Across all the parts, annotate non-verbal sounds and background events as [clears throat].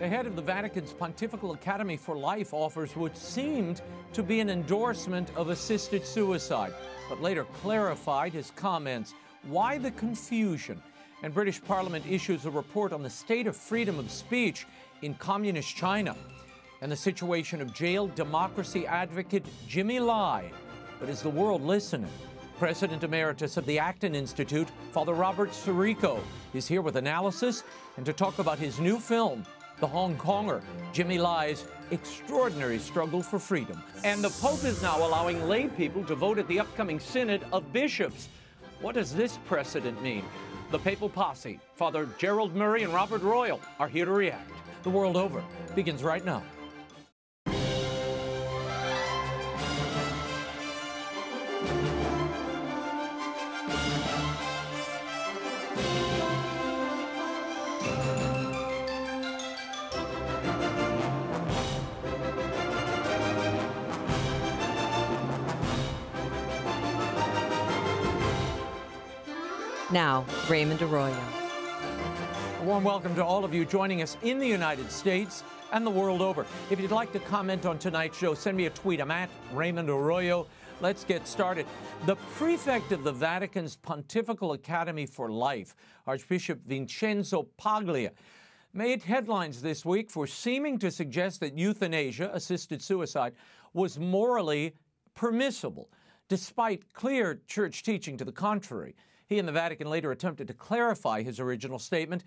The head of the Vatican's Pontifical Academy for Life offers what seemed to be an endorsement of assisted suicide, but later clarified his comments. Why the confusion? And British Parliament issues a report on the state of freedom of speech in Communist China and the situation of jailed democracy advocate Jimmy Lai. But is the world listening? President Emeritus of the Acton Institute, Father Robert Sirico, is here with analysis and to talk about his new film, The Hong Konger, Jimmy Lai's extraordinary struggle for freedom. And the Pope is now allowing lay people to vote at the upcoming Synod of Bishops. What does this precedent mean? The Papal Posse, Father Gerald Murray and Robert Royal, are here to react. The World Over begins right now. Now, Raymond Arroyo. A warm welcome to all of you joining us in the United States and the world over. If you'd like to comment on tonight's show, send me a tweet. I'm at Raymond Arroyo. Let's get started. The prefect of the Vatican's Pontifical Academy for Life, Archbishop Vincenzo Paglia, made headlines this week for seeming to suggest that euthanasia, assisted suicide, was morally permissible, despite clear church teaching to the contrary. He and the Vatican later attempted to clarify his original statement.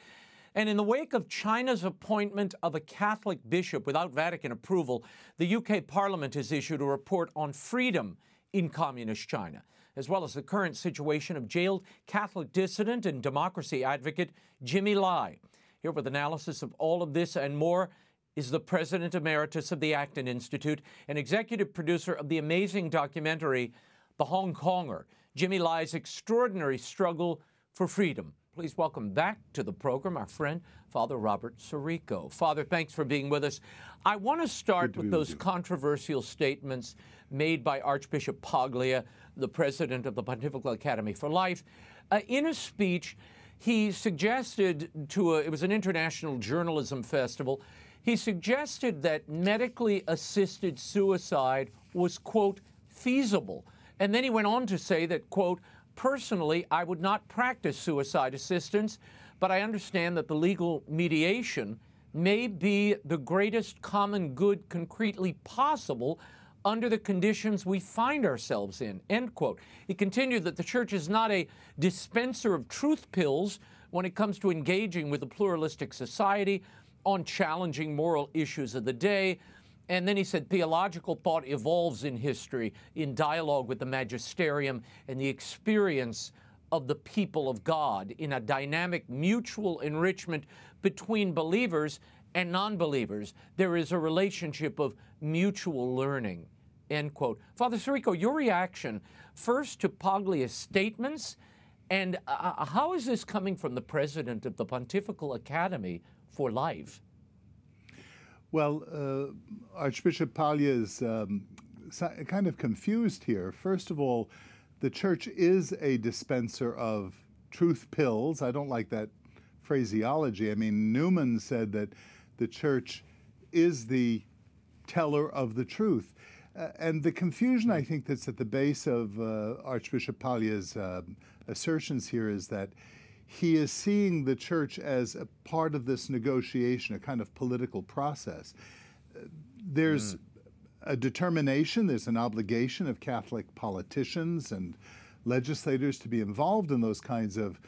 And in the wake of China's appointment of a Catholic bishop without Vatican approval, the UK Parliament has issued a report on freedom in Communist China, as well as the current situation of jailed Catholic dissident and democracy advocate Jimmy Lai. Here with analysis of all of this and more is the President Emeritus of the Acton Institute and executive producer of the amazing documentary, The Hong Konger Jimmy Lai's extraordinary struggle for freedom. Please welcome back to the program our friend, Father Robert Sirico. Father, thanks for being with us. I want to start with those with controversial statements made by Archbishop Paglia, the president of the Pontifical Academy for Life. Uh, in a speech, he suggested to a, it was an international journalism festival, he suggested that medically assisted suicide was, quote, feasible. And then he went on to say that, quote, personally, I would not practice suicide assistance, but I understand that the legal mediation may be the greatest common good concretely possible under the conditions we find ourselves in, end quote. He continued that the church is not a dispenser of truth pills when it comes to engaging with a pluralistic society on challenging moral issues of the day, and then he said theological thought evolves in history in dialogue with the magisterium and the experience of the people of God in a dynamic mutual enrichment between believers and non believers. There is a relationship of mutual learning. End quote. Father Sirico, your reaction first to Paglia's statements, and uh, how is this coming from the president of the Pontifical Academy for Life? Well, uh, Archbishop Paglia is um, kind of confused here. First of all, the church is a dispenser of truth pills. I don't like that phraseology. I mean, Newman said that the church is the teller of the truth. Uh, and the confusion, I think, that's at the base of uh, Archbishop Paglia's uh, assertions here is that he is seeing the church as a part of this negotiation, a kind of political process. There's mm. a determination, there's an obligation of Catholic politicians and legislators to be involved in those kinds of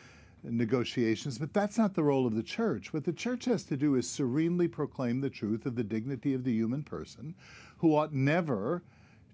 negotiations, but that's not the role of the church. What the church has to do is serenely proclaim the truth of the dignity of the human person who ought never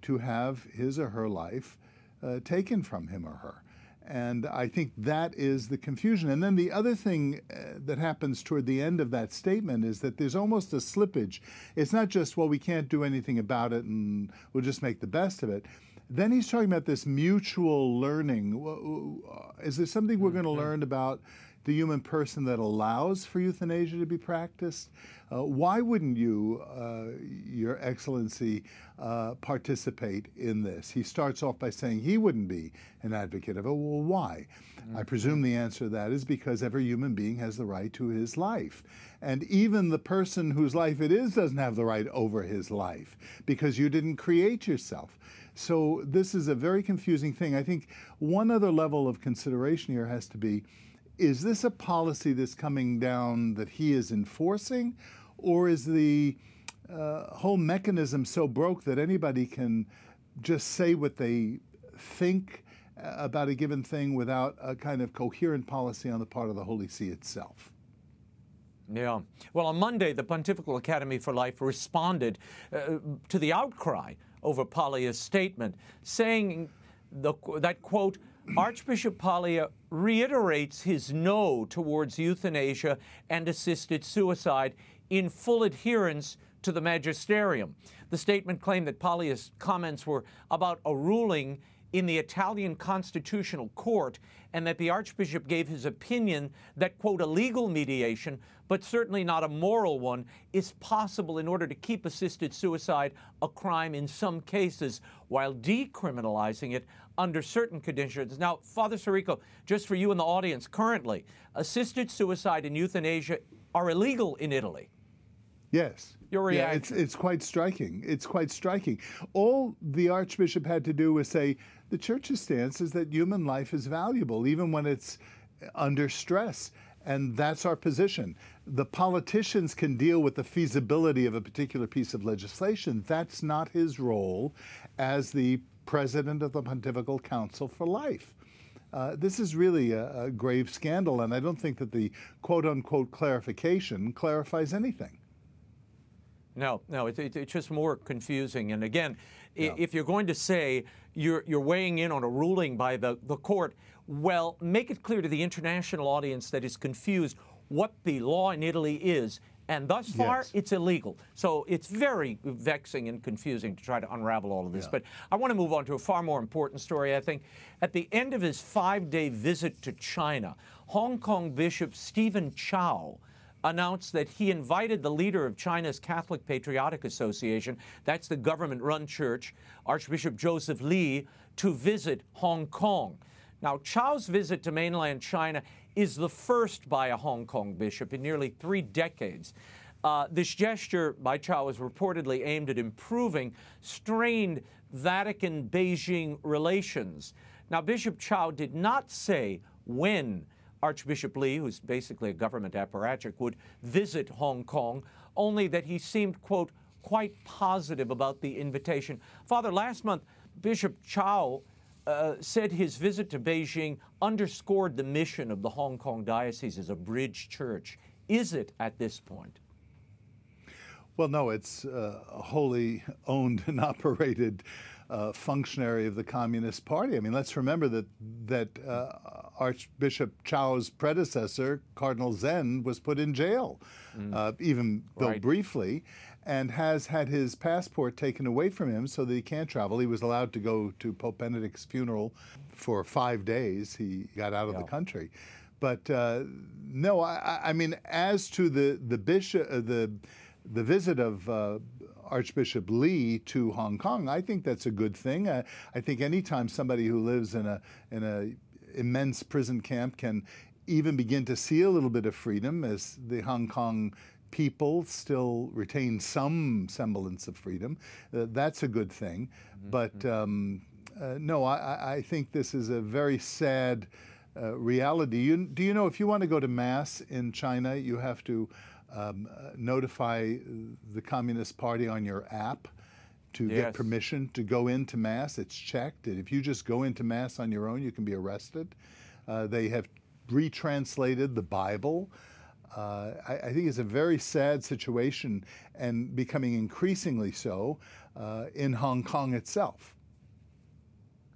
to have his or her life uh, taken from him or her. And I think that is the confusion. And then the other thing uh, that happens toward the end of that statement is that there's almost a slippage. It's not just, well, we can't do anything about it and we'll just make the best of it. Then he's talking about this mutual learning. Is there something we're going to learn about the human person that allows for euthanasia to be practiced. Uh, why wouldn't you, uh, Your Excellency, uh, participate in this? He starts off by saying he wouldn't be an advocate of it. Well, why? Mm-hmm. I presume the answer to that is because every human being has the right to his life. And even the person whose life it is doesn't have the right over his life because you didn't create yourself. So this is a very confusing thing. I think one other level of consideration here has to be is this a policy that's coming down that he is enforcing, or is the uh, whole mechanism so broke that anybody can just say what they think about a given thing without a kind of coherent policy on the part of the Holy See itself? Yeah. Well, on Monday, the Pontifical Academy for Life responded uh, to the outcry over Paglia's statement, saying the, that, quote, Archbishop Paglia reiterates his no towards euthanasia and assisted suicide in full adherence to the magisterium. The statement claimed that Paglia's comments were about a ruling in the Italian Constitutional Court and that the Archbishop gave his opinion that, quote, a legal mediation, but certainly not a moral one, is possible in order to keep assisted suicide a crime in some cases while decriminalizing it under certain conditions. Now, Father Sirico, just for you in the audience, currently, assisted suicide and euthanasia are illegal in Italy. Yes. Your reaction? Yeah, it's, it's quite striking. It's quite striking. All the Archbishop had to do was say the Church's stance is that human life is valuable, even when it's under stress. And that's our position. The politicians can deal with the feasibility of a particular piece of legislation. That's not his role as the president of the Pontifical Council for Life. Uh, this is really a, a grave scandal, and I don't think that the quote unquote clarification clarifies anything. No, no, it, it, it's just more confusing. And again, yeah. if you're going to say you're, you're weighing in on a ruling by the, the court, well, make it clear to the international audience that is confused what the law in Italy is. And thus far, yes. it's illegal. So it's very vexing and confusing to try to unravel all of this. Yeah. But I want to move on to a far more important story, I think. At the end of his five day visit to China, Hong Kong Bishop Stephen Chow announced that he invited the leader of China's Catholic Patriotic Association, that's the government run church, Archbishop Joseph Li, to visit Hong Kong. Now, Chow's visit to mainland China is the first by a Hong Kong bishop in nearly three decades. Uh, this gesture by Chow is reportedly aimed at improving strained Vatican Beijing relations. Now, Bishop Chow did not say when Archbishop Li, who's basically a government apparatchik, would visit Hong Kong, only that he seemed, quote, quite positive about the invitation. Father, last month, Bishop Chow uh, said his visit to Beijing underscored the mission of the Hong Kong Diocese as a bridge church. Is it at this point? Well, no, it's uh, wholly owned and [laughs] operated uh, functionary of the Communist Party. I mean, let's remember that that uh, Archbishop Chow's predecessor, Cardinal Zen, was put in jail, mm. uh, even though right. briefly, and has had his passport taken away from him so that he can't travel. He was allowed to go to Pope Benedict's funeral for five days. He got out of yeah. the country. But uh, no, I, I, mean, as to the the bishop, uh, the the visit of uh, Archbishop Li to Hong Kong, I think that's a good thing. Uh, I think anytime somebody who lives in a in a immense prison camp can even begin to see a little bit of freedom as the Hong Kong people still retain some semblance of freedom. Uh, that's a good thing. Mm-hmm. But um, uh, no, I, I, think this is a very sad uh, reality. You, do you know if you want to go to Mass in China, you have to um, uh, notify the Communist Party on your app to yes. get permission to go into Mass. It's checked. And if you just go into Mass on your own, you can be arrested. Uh, they have retranslated the Bible. Uh, I, I, think it's a very sad situation and becoming increasingly so uh, in Hong Kong itself.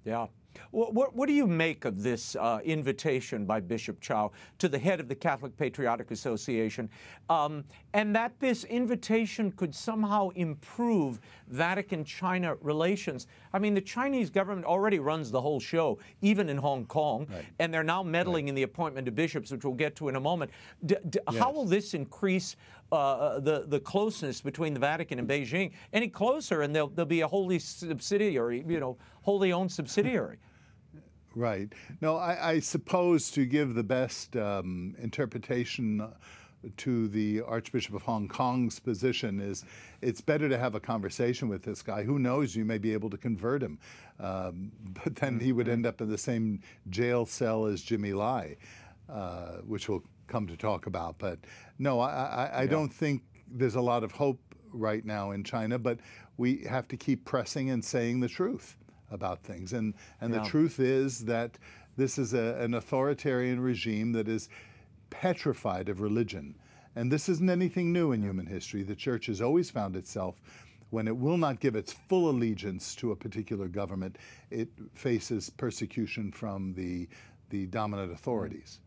Yeah. What, what, what, do you make of this uh, invitation by Bishop Chow to the head of the Catholic Patriotic Association, um, and that this invitation could somehow improve Vatican China relations? I mean, the Chinese government already runs the whole show, even in Hong Kong, right. and they're now meddling right. in the appointment of bishops, which we'll get to in a moment. D- d- yes. How will this increase uh, uh, the, the closeness between the Vatican and Beijing any closer, and there'll, there'll be a wholly subsidiary, you know, wholly owned subsidiary? Right. No, I, I suppose to give the best um, interpretation to the Archbishop of Hong Kong's position is it's better to have a conversation with this guy. Who knows? You may be able to convert him. Um, but then he would mm-hmm. end up in the same jail cell as Jimmy Lai, uh, which we'll come to talk about. But no, I, I, I yeah. don't think there's a lot of hope right now in China, but we have to keep pressing and saying the truth about things. And, and yeah. the truth is that this is a, an authoritarian regime that is petrified of religion. And this isn't anything new in human history. The church has always found itself when it will not give its full allegiance to a particular government, it faces persecution from the, the dominant authorities.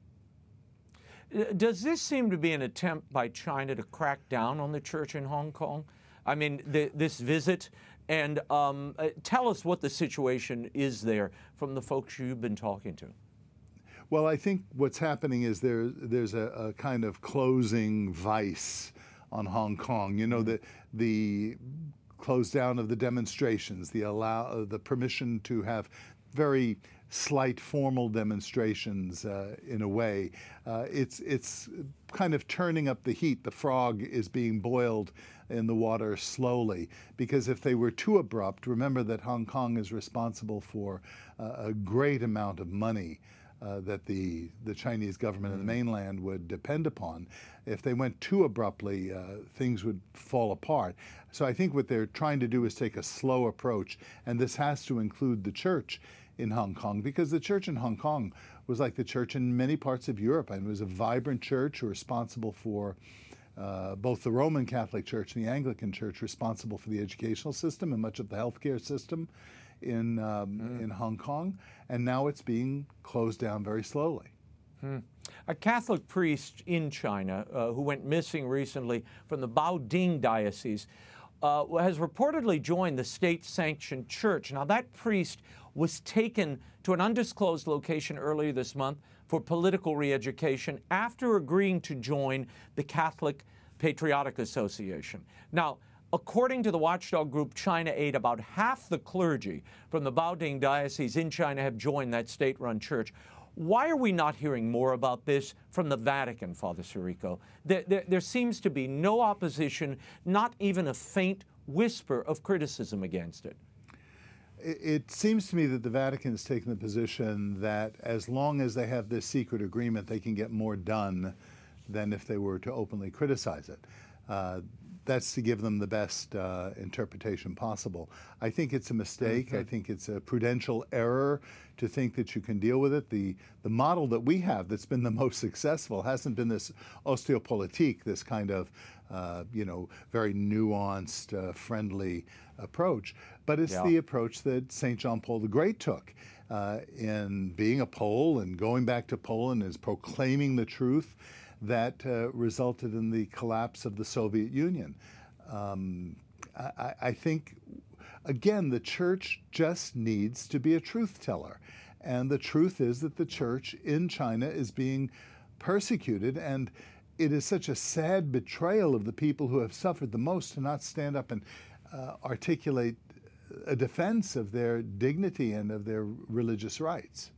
Uh, does this seem to be an attempt by China to crack down on the church in Hong Kong? I mean, the, this visit and um, uh, tell us what the situation is there from the folks you've been talking to. Well, I think what's happening is there, there's a, a kind of closing vice on Hong Kong. You know, mm-hmm. the, the close down of the demonstrations, the allow, uh, the permission to have very slight formal demonstrations uh, in a way. Uh, it's, it's kind of turning up the heat. The frog is being boiled in the water slowly because if they were too abrupt, remember that Hong Kong is responsible for uh, a great amount of money. Uh, that the, the Chinese government mm. and the mm. mainland would depend upon. If they went too abruptly, uh, things would fall apart. So I think what they're trying to do is take a slow approach, and this has to include the church in Hong Kong because the church in Hong Kong was like the church in many parts of Europe and it was a vibrant church responsible for uh, both the Roman Catholic Church and the Anglican Church responsible for the educational system and much of the healthcare system in um, mm. in Hong Kong, and now it's being closed down very slowly. Hmm. A Catholic priest in China uh, who went missing recently from the Baoding diocese uh, has reportedly joined the state-sanctioned church. Now that priest was taken to an undisclosed location earlier this month for political re education after agreeing to join the Catholic Patriotic Association. Now, According to the watchdog group China Aid, about half the clergy from the Baoding Diocese in China have joined that state run church. Why are we not hearing more about this from the Vatican, Father Sirico? There, there, there, seems to be no opposition, not even a faint whisper of criticism against it it seems to me that the Vatican has taken the position that as long as they have this secret agreement, they can get more done than if they were to openly criticize it. Uh, that's to give them the best uh, interpretation possible. I think it's a mistake. Mm-hmm. I think it's a prudential error to think that you can deal with it. The the model that we have that's been the [laughs] most successful hasn't been this Ostpolitik, this kind of uh, you know very nuanced, uh, friendly approach, but it's yeah. the approach that St. John Paul the Great took. Uh, in being a Pole and going back to Poland is proclaiming the truth that uh, resulted in the collapse of the Soviet Union. Um, I, I, think, again, the church just needs to be a truth teller. And the truth is that the church in China is being persecuted, and it is such a sad betrayal of the people who have suffered the most to not stand up and uh, articulate a defense of their dignity and of their religious rights.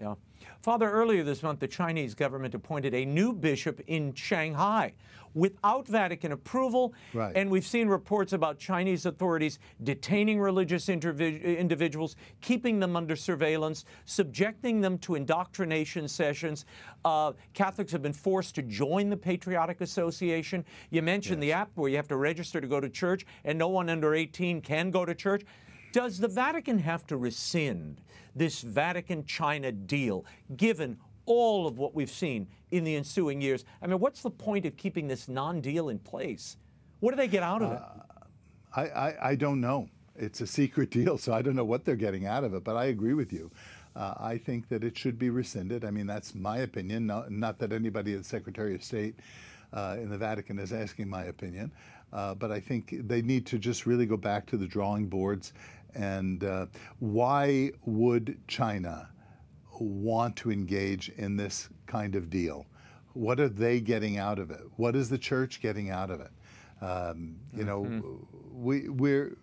Yeah. Father, earlier this month, the Chinese government appointed a new bishop in Shanghai without Vatican approval. Right. And we've seen reports about Chinese authorities detaining religious individuals, keeping them under surveillance, subjecting them to indoctrination sessions. Uh, Catholics have been forced to join the Patriotic Association. You mentioned yes. the app where you have to register to go to church, and no one under 18 can go to church. Does the Vatican have to rescind this Vatican China deal, given all of what we've seen in the ensuing years? I mean, what's the point of keeping this non deal in place? What do they get out of it? Uh, I, I, I, don't know. it's a secret [laughs] deal, so I don't know what they're getting out of it. But I agree with you. Uh, I think that it should be rescinded. I mean, that's my opinion. Not, not that anybody at the Secretary of State uh, in the Vatican is asking my opinion, uh, but I think they need to just really go back to the drawing boards. And uh, why would China want to engage in this kind of deal? What are they getting out of it? What is the church getting out of it? Um, you know, mm-hmm. we, we're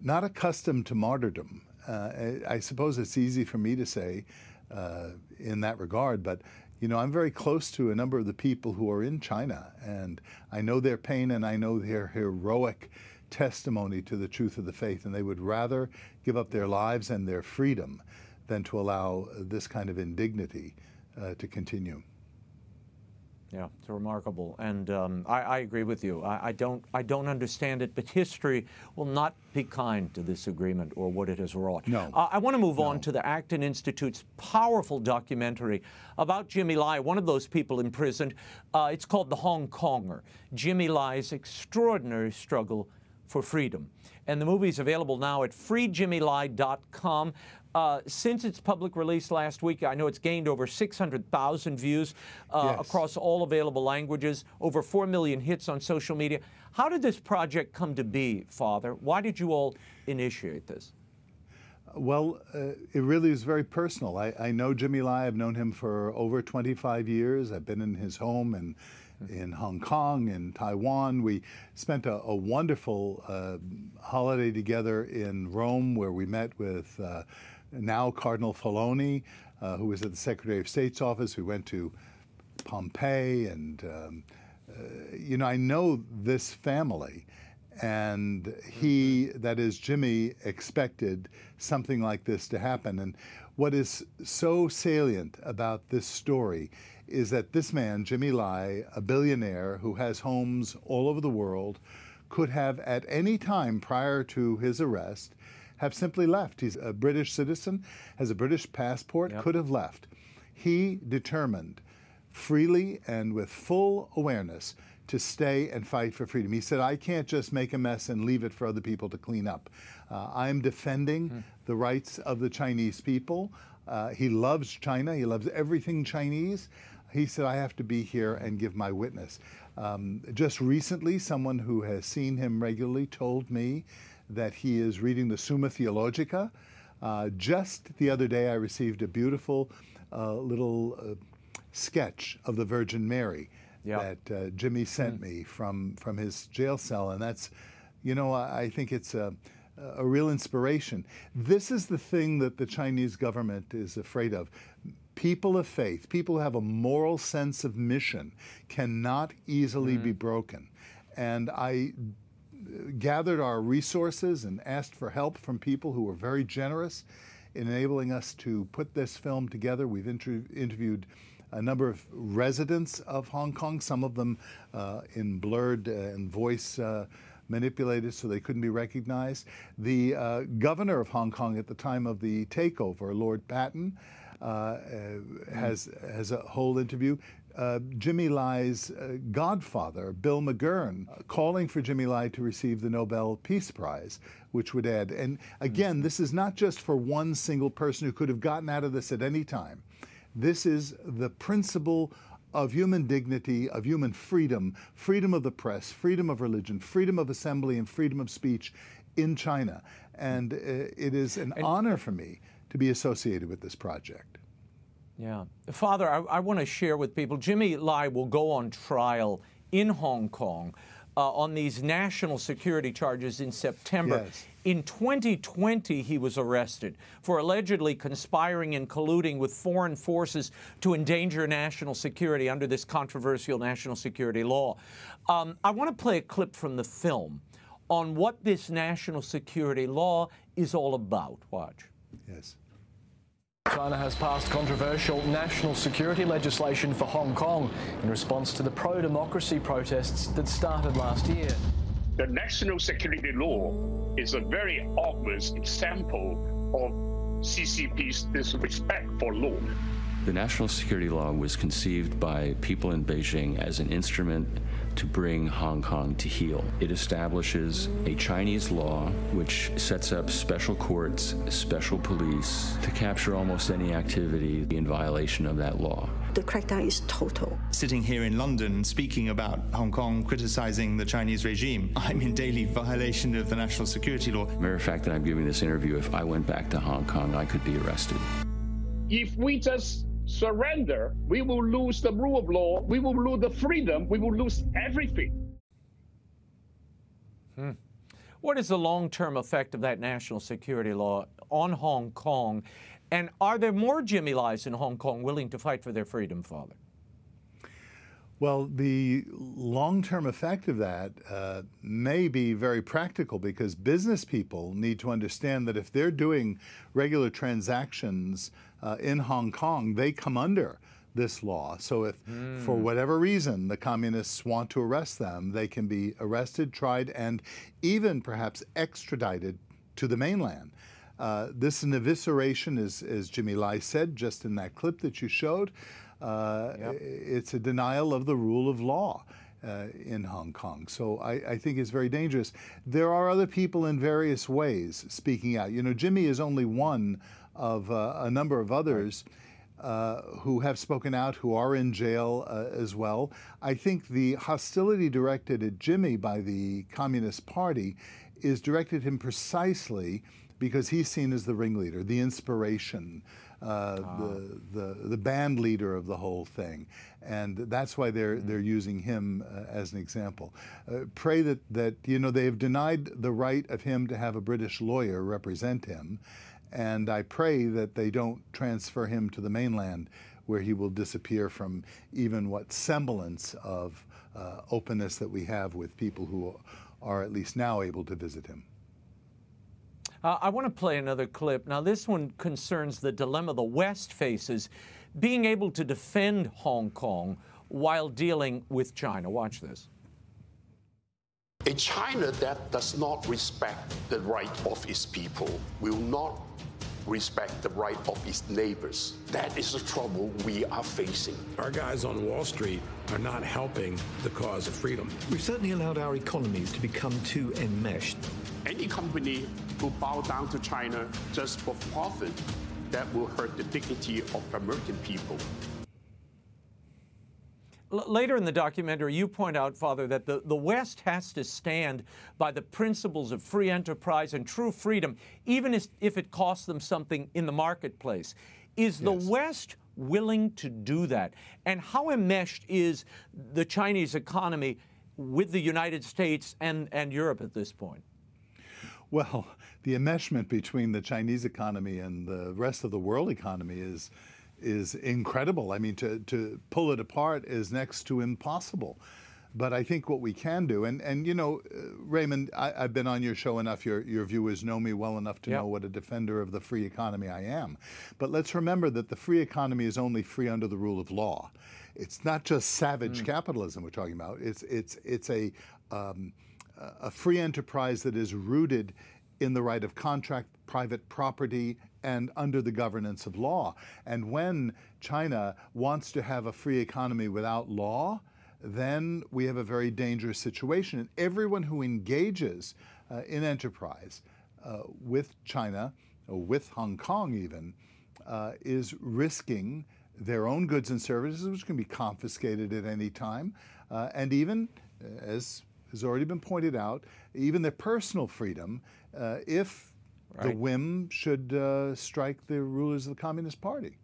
not accustomed to martyrdom. Uh, I, suppose it's easy for me to say uh, in that regard, but you know, I'm very close to a number of the people who are in China, and I know their pain and I know their heroic testimony to the truth of the faith, and they would rather give up their lives and their freedom than to allow this kind of indignity uh, to continue. Yeah, it's remarkable, and um, I, I, agree with you. I, I, don't, I don't understand it, but history will not be kind to this agreement or what it has wrought. No. Uh, I want to move no. on to the Acton Institute's powerful documentary about Jimmy Lai, one of those people imprisoned. Uh, it's called The Hong Konger: Jimmy Lai's extraordinary struggle for freedom. And the movie is available now at freejimmylai.com. Uh, since its public release last week, I know it's gained over 600,000 views uh, yes. across all available languages, over 4 million hits on social media. How did this project come to be, Father? Why did you all initiate this? Well, uh, it really is very personal. I, I, know Jimmy Lai. I've known him for over 25 years. I've been in his home and in Hong Kong and Taiwan. We spent a, a wonderful uh, holiday together in Rome where we met with uh, now Cardinal Filoni, uh, who was at the Secretary of State's office. We went to Pompeii, and um, uh, you know, I know this family. And he, mm-hmm. that is Jimmy, expected something like this to happen. And what is so salient about this story is that this man, Jimmy Lai, a billionaire who has homes all over the world, could have at any time prior to his arrest have simply left. He's a British citizen, has a British passport, yep. could have left. He determined freely and with full awareness to stay and fight for freedom. He said, I can't just make a mess and leave it for other people to clean up. Uh, I'm defending mm. the rights of the Chinese people. Uh, he loves China, he loves everything Chinese. He said, I have to be here and give my witness. Um, just recently, someone who has seen him regularly told me that he is reading the Summa Theologica. Uh, just the other day, I received a beautiful uh, little uh, sketch of the Virgin Mary yep. that uh, Jimmy sent mm. me from, from his jail cell. And that's, you know, I, I think it's a, a real inspiration. This is the thing that the Chinese government is afraid of. People of faith, people who have a moral sense of mission, cannot easily mm. be broken. And I gathered our resources and asked for help from people who were very generous in enabling us to put this film together. We've inter- interviewed a number of residents of Hong Kong, some of them uh, in blurred uh, and voice uh, manipulated so they couldn't be recognized. The uh, governor of Hong Kong at the time of the takeover, Lord Patten, uh, uh, has has a whole interview uh, Jimmy Lai's godfather, Bill McGurn, calling for Jimmy Lai to receive the Nobel Peace Prize, which would add. And again, this is not just for one single person who could have gotten out of this at any time. This is the principle of human dignity, of human freedom, freedom of the press, freedom of religion, freedom of assembly, and freedom of speech in China. And uh, it is an honor for me to be associated with this project. Yeah. Father, I, I want to share with people Jimmy Lai will go on trial in Hong Kong uh, on these national security charges in September. Yes. In 2020, he was arrested for allegedly conspiring and colluding with foreign forces to endanger national security under this controversial national security law. Um, I want to play a clip from the film on what this national security law is all about. Watch. Yes. China has passed controversial national security legislation for Hong Kong in response to the pro-democracy protests that started last year. The national security law is a very obvious example of CCP's disrespect for law. The national security law was conceived by people in Beijing as an instrument to bring Hong Kong to heel. It establishes a Chinese law which sets up special courts, special police to capture almost any activity in violation of that law. The crackdown is total. Sitting here in London speaking about Hong Kong, criticizing the Chinese regime, I'm in daily violation of the national security law. Matter of fact that I'm giving this interview, if I went back to Hong Kong, I could be arrested. If we just surrender, we will lose the rule of law, we will lose the freedom, we will lose everything. Hmm. What is the long term effect of that national security law on Hong Kong? And are there more Jimmy Lai's in Hong Kong willing to fight for their freedom, Father? Well, the long term effect of that uh, may be very practical because business people need to understand that if they're doing regular transactions uh, in Hong Kong, they come under this law. So if mm. for whatever reason the communists want to arrest them, they can be arrested, tried, and even perhaps extradited to the mainland. Uh, this is an evisceration, as, as Jimmy Lai said just in that clip that you showed. Uh, yep. It's a denial of the rule of law. Uh, in Hong Kong. So I, I, think it's very dangerous. There are other people in various ways speaking out. You know, Jimmy is only one of uh, a number of others. Uh, who have spoken out, who are in jail uh, as well. I think the hostility directed at Jimmy by the Communist Party is directed him precisely because he's seen as the ringleader, the inspiration, uh, ah. the, the, the band leader of the whole thing. And that's why they're, mm. they're using him uh, as an example. Uh, pray that, that, you know, they have denied the right of him to have a British lawyer represent him. And I pray that they don't transfer him to the mainland where he will disappear from even what semblance of uh, openness that we have with people who are at least now able to visit him. Uh, I want to play another clip. Now, this one concerns the dilemma the West faces being able to defend Hong Kong while dealing with China. Watch this. A China that does not respect the right of its people will not respect the right of its neighbors. That is the trouble we are facing. Our guys on Wall Street are not helping the cause of freedom. We've certainly allowed our economies to become too enmeshed. Any company who bow down to China just for profit, that will hurt the dignity of American people. Later in the documentary, you point out, Father, that the, the West has to stand by the principles of free enterprise and true freedom, even if it costs them something in the marketplace. Is yes. the West willing to do that? And how enmeshed is the Chinese economy with the United States and, and Europe at this point? Well, the enmeshment between the Chinese economy and the rest of the world economy is is incredible. I mean, to, to pull it apart is next to impossible. But I think what we can do, and, and you know, uh, Raymond, I, have been on your show enough, your, your viewers know me well enough to yep. know what a defender of the free economy I am. But let's remember that the free economy is only free under the rule of law. It's not just savage mm. capitalism we're talking about, it's, it's, it's a, um, a free enterprise that is rooted in the right of contract, private property, and under the governance of law. And when China wants to have a free economy without law, then we have a very dangerous situation. And everyone who engages uh, in enterprise uh, with China, or with Hong Kong even, uh, is risking their own goods and services, which can be confiscated at any time, uh, and even, uh, as has already been pointed out, even their personal freedom uh, if right. the whim should uh, strike the rulers of the Communist Party.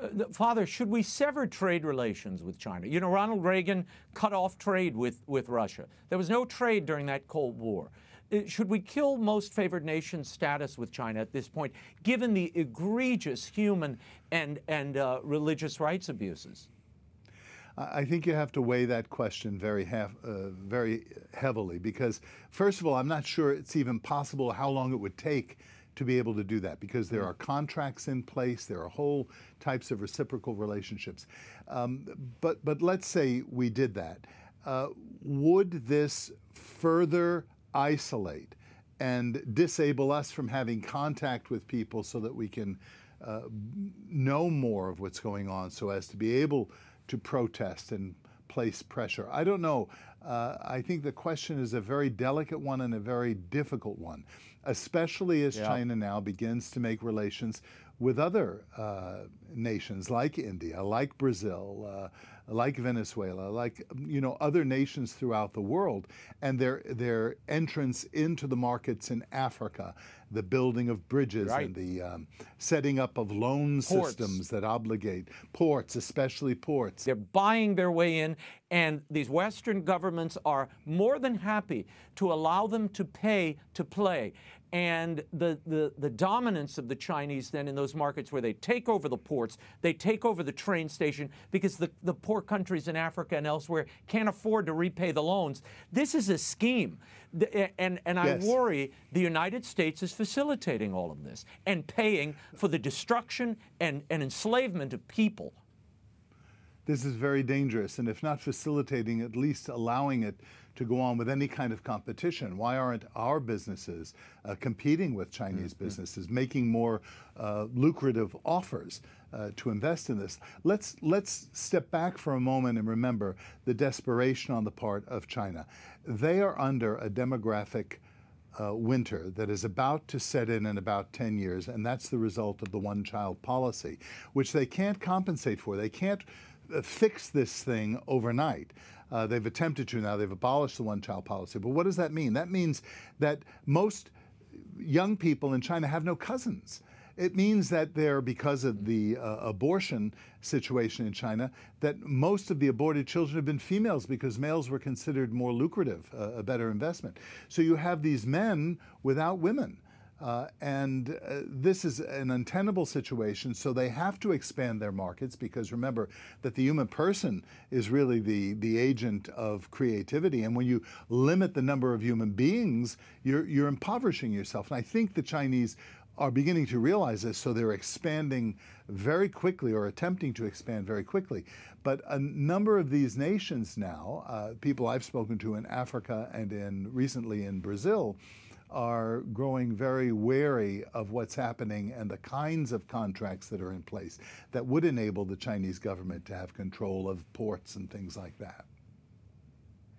Uh, Father, should we sever trade relations with China? You know, Ronald Reagan cut off trade with, with Russia. There was no trade during that Cold War. Uh, should we kill most favored nation status with China at this point, given the egregious human and, and uh, religious rights abuses? I think you have to weigh that question very, hef- uh, very heavily because, first of all, I'm not sure it's even possible how long it would take to be able to do that because there are contracts in place, there are whole types of reciprocal relationships. Um, but, but let's say we did that. Uh, would this further isolate and disable us from having contact with people so that we can uh, know more of what's going on so as to be able to protest and place pressure. I don't know. Uh, I think the question is a very delicate one and a very difficult one, especially as yeah. China now begins to make relations with other uh, nations like India, like Brazil, uh, like Venezuela, like you know other nations throughout the world, and their their entrance into the markets in Africa, the building of bridges right. and the um, setting up of loan ports. systems that obligate ports, especially ports. They're buying their way in, and these Western governments are more than happy to allow them to pay to play and the, the, the, dominance of the Chinese then in those markets where they take over the ports, they take over the train station because the, the poor countries in Africa and elsewhere can't afford to repay the loans. This is a scheme. And, and I worry the United States is facilitating all of this and paying for the destruction and, and enslavement of people. This is very dangerous, and if not facilitating, at least allowing it to go on with any kind of competition? Why aren't our businesses uh, competing with Chinese mm-hmm. businesses, making more uh, lucrative offers uh, to invest in this? Let's let's step back for a moment and remember the desperation on the part of China. They are under a demographic. Uh, winter that is about to set in in about 10 years, and that's the result of the one child policy, which they can't compensate for. They can't uh, fix this thing overnight. Uh, they've attempted to now. They've abolished the one child policy. But what does that mean? That means that most young people in China have no cousins. It means that there, because of the uh, abortion situation in China, that most of the aborted children have been females because males were considered more lucrative, uh, a better investment. So you have these men without women. Uh, and uh, this is an untenable situation, so they have to expand their markets because remember that the human person is really the, the agent of creativity. And when you limit the number of human beings, you're, you're impoverishing yourself. And I think the Chinese are beginning to realize this, so they're expanding very quickly or attempting to expand very quickly. But a number of these nations now, uh, people I've spoken to in Africa and in recently in Brazil, are growing very wary of what's happening and the kinds of contracts that are in place that would enable the Chinese government to have control of ports and things like that.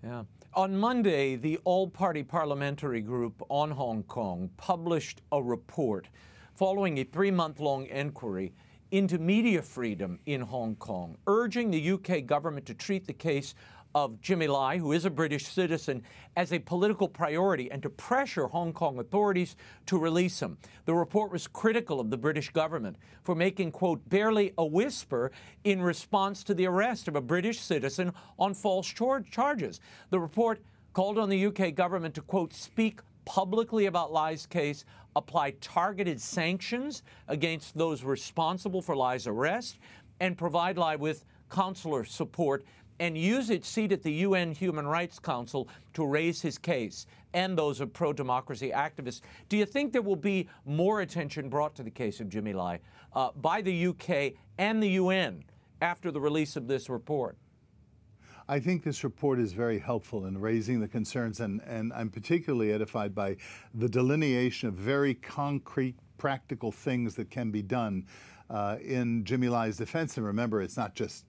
Yeah. On Monday, the All Party Parliamentary Group on Hong Kong published a report following a three month long inquiry into media freedom in Hong Kong, urging the UK government to treat the case of Jimmy Lai, who is a British citizen, as a political priority and to pressure Hong Kong authorities to release him. The report was critical of the British government for making, quote, barely a whisper in response to the arrest of a British citizen on false char- charges. The report called on the UK government to, quote, speak publicly about Lai's case, apply targeted sanctions against those responsible for Lai's arrest, and provide Lai with consular support and use its seat at the UN Human Rights Council to raise his case and those of pro democracy activists. Do you think there will be more attention brought to the case of Jimmy Lai uh, by the UK and the UN after the release of this report? I think this report is very helpful in raising the concerns, and, and I'm particularly edified by the delineation of very concrete, practical things that can be done uh, in Jimmy Lai's defense. And remember, it's not just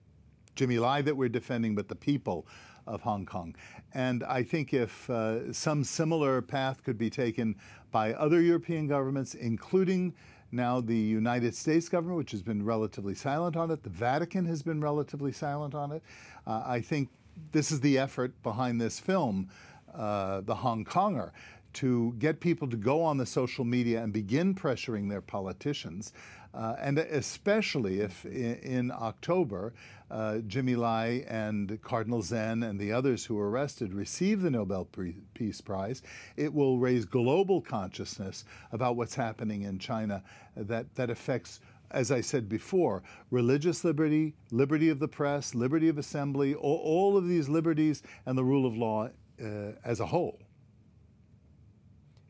Jimmy Lai that we're defending, but the people of Hong Kong. And I think if uh, some similar path could be taken by other European governments, including now the United States government, which has been relatively silent on it, the Vatican has been relatively silent on it. Uh, I think this is the effort behind this film, uh, The Hong Konger, to get people to go on the social media and begin pressuring their politicians. Uh, and especially if in, in October, uh, Jimmy Lai and Cardinal Zen and the others who were arrested receive the Nobel Peace Prize, it will raise global consciousness about what's happening in China that, that affects as I said before, religious liberty, liberty of the press, liberty of assembly, all, all of these liberties and the rule of law uh, as a whole.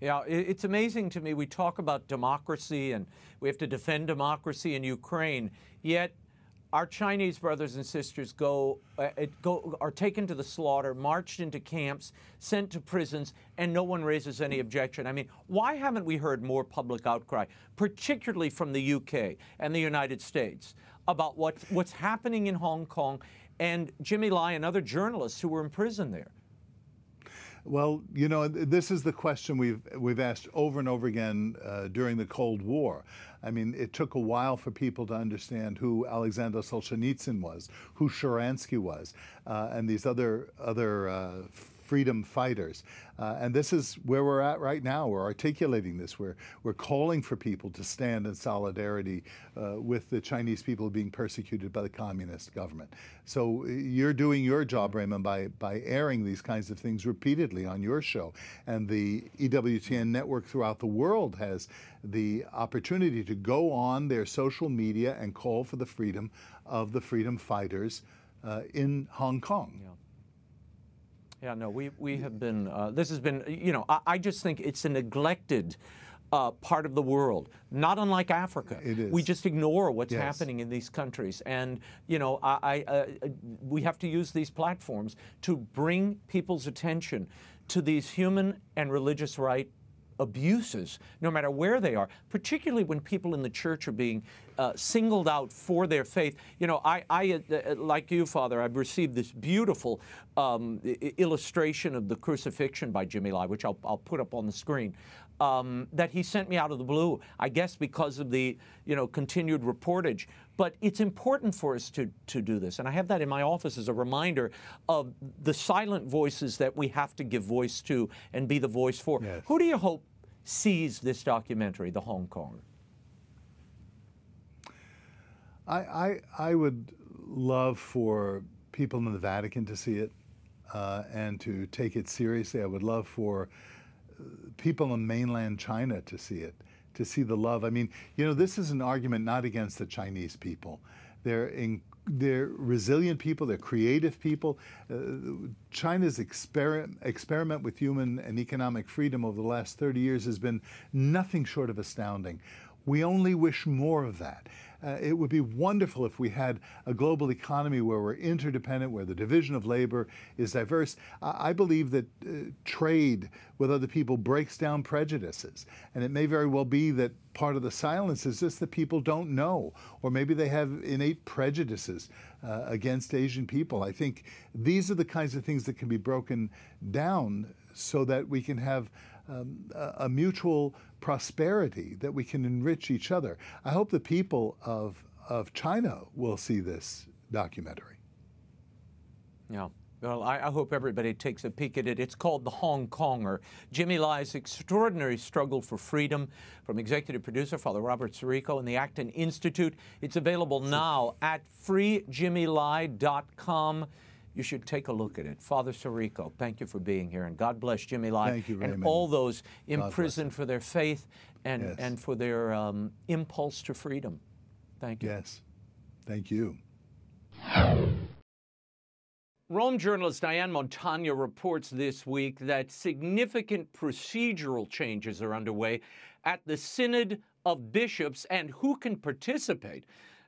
Yeah, it's amazing to me. We talk about democracy and we have to defend democracy in Ukraine, yet our Chinese brothers and sisters go, uh, go are taken to the slaughter, marched into camps, sent to prisons, and no one raises any objection. I mean, why haven't we heard more public outcry, particularly from the UK and the United States, about what, what's happening in Hong Kong and Jimmy Lai and other journalists who were imprisoned there? Well, you know, this is the question we've we've asked over and over again uh, during the Cold War. I mean, it took a while for people to understand who Alexander Solzhenitsyn was, who Sharansky was, uh, and these other other uh, freedom fighters. Uh, and this is where we're at right now. We're articulating this. We're, we're calling for people to stand in solidarity uh, with the Chinese people being persecuted by the communist government. So uh, you're doing your job, Raymond, by, by airing these kinds of things repeatedly on your show. And the EWTN network throughout the world has the opportunity to go on their social media and call for the freedom of the freedom fighters uh, in Hong Kong. Yeah. Yeah, no, we, we have been, uh, this has been, you know, I, I just think it's a neglected uh, part of the world, not unlike Africa. It is. We just ignore what's Yes. happening in these countries. And, you know, I, I, uh, we have to use these platforms to bring people's attention to these human and religious right abuses, no matter where they are, particularly when people in the church are being uh, singled out for their faith. You know, I, I uh, like you, Father, I've received this beautiful um, illustration of the crucifixion by Jimmy Lai, which I'll, I'll put up on the screen. Um, that he sent me out of the blue, I guess because of the you know continued reportage. But it's important for us to to do this, and I have that in my office as a reminder of the silent voices that we have to give voice to and be the voice for. Who do you hope sees this documentary, The Hong Kong? I, I, I would love for people in the Vatican to see it uh, and to take it seriously. I would love for uh, people in mainland China to see it, to see the love. I mean, you know, this is an argument not against the Chinese people. They're in, they're resilient people. They're creative people. Uh, China's exper- experiment with human and economic freedom over the last 30 years has been nothing short of astounding. We only wish more of that. Uh, it would be wonderful if we had a global economy where we're interdependent, where the division of labor is diverse. I, I believe that uh, trade with other people breaks down prejudices. And it may very well be that part of the silence is just that people don't know, or maybe they have innate prejudices uh, against Asian people. I think these are the kinds of things that can be broken down so that we can have um, a, a mutual prosperity that we can enrich each other. I hope the people of of China will see this documentary. Yeah. Well, I, I hope everybody takes a peek at it. It's called The Hong Konger Jimmy Lai's Extraordinary Struggle for Freedom from executive producer Father Robert Sirico and the Acton Institute. It's available now at freejimmylai.com. You should take a look at it. Father Sirico, thank you for being here, and God bless Jimmy Lai Thank you, and all those imprisoned for their faith and, Yes. and for their um, impulse to freedom. Thank you. Yes. Thank you. Rome journalist Diane Montagna reports this week that significant procedural changes are underway at the Synod of Bishops and who can participate.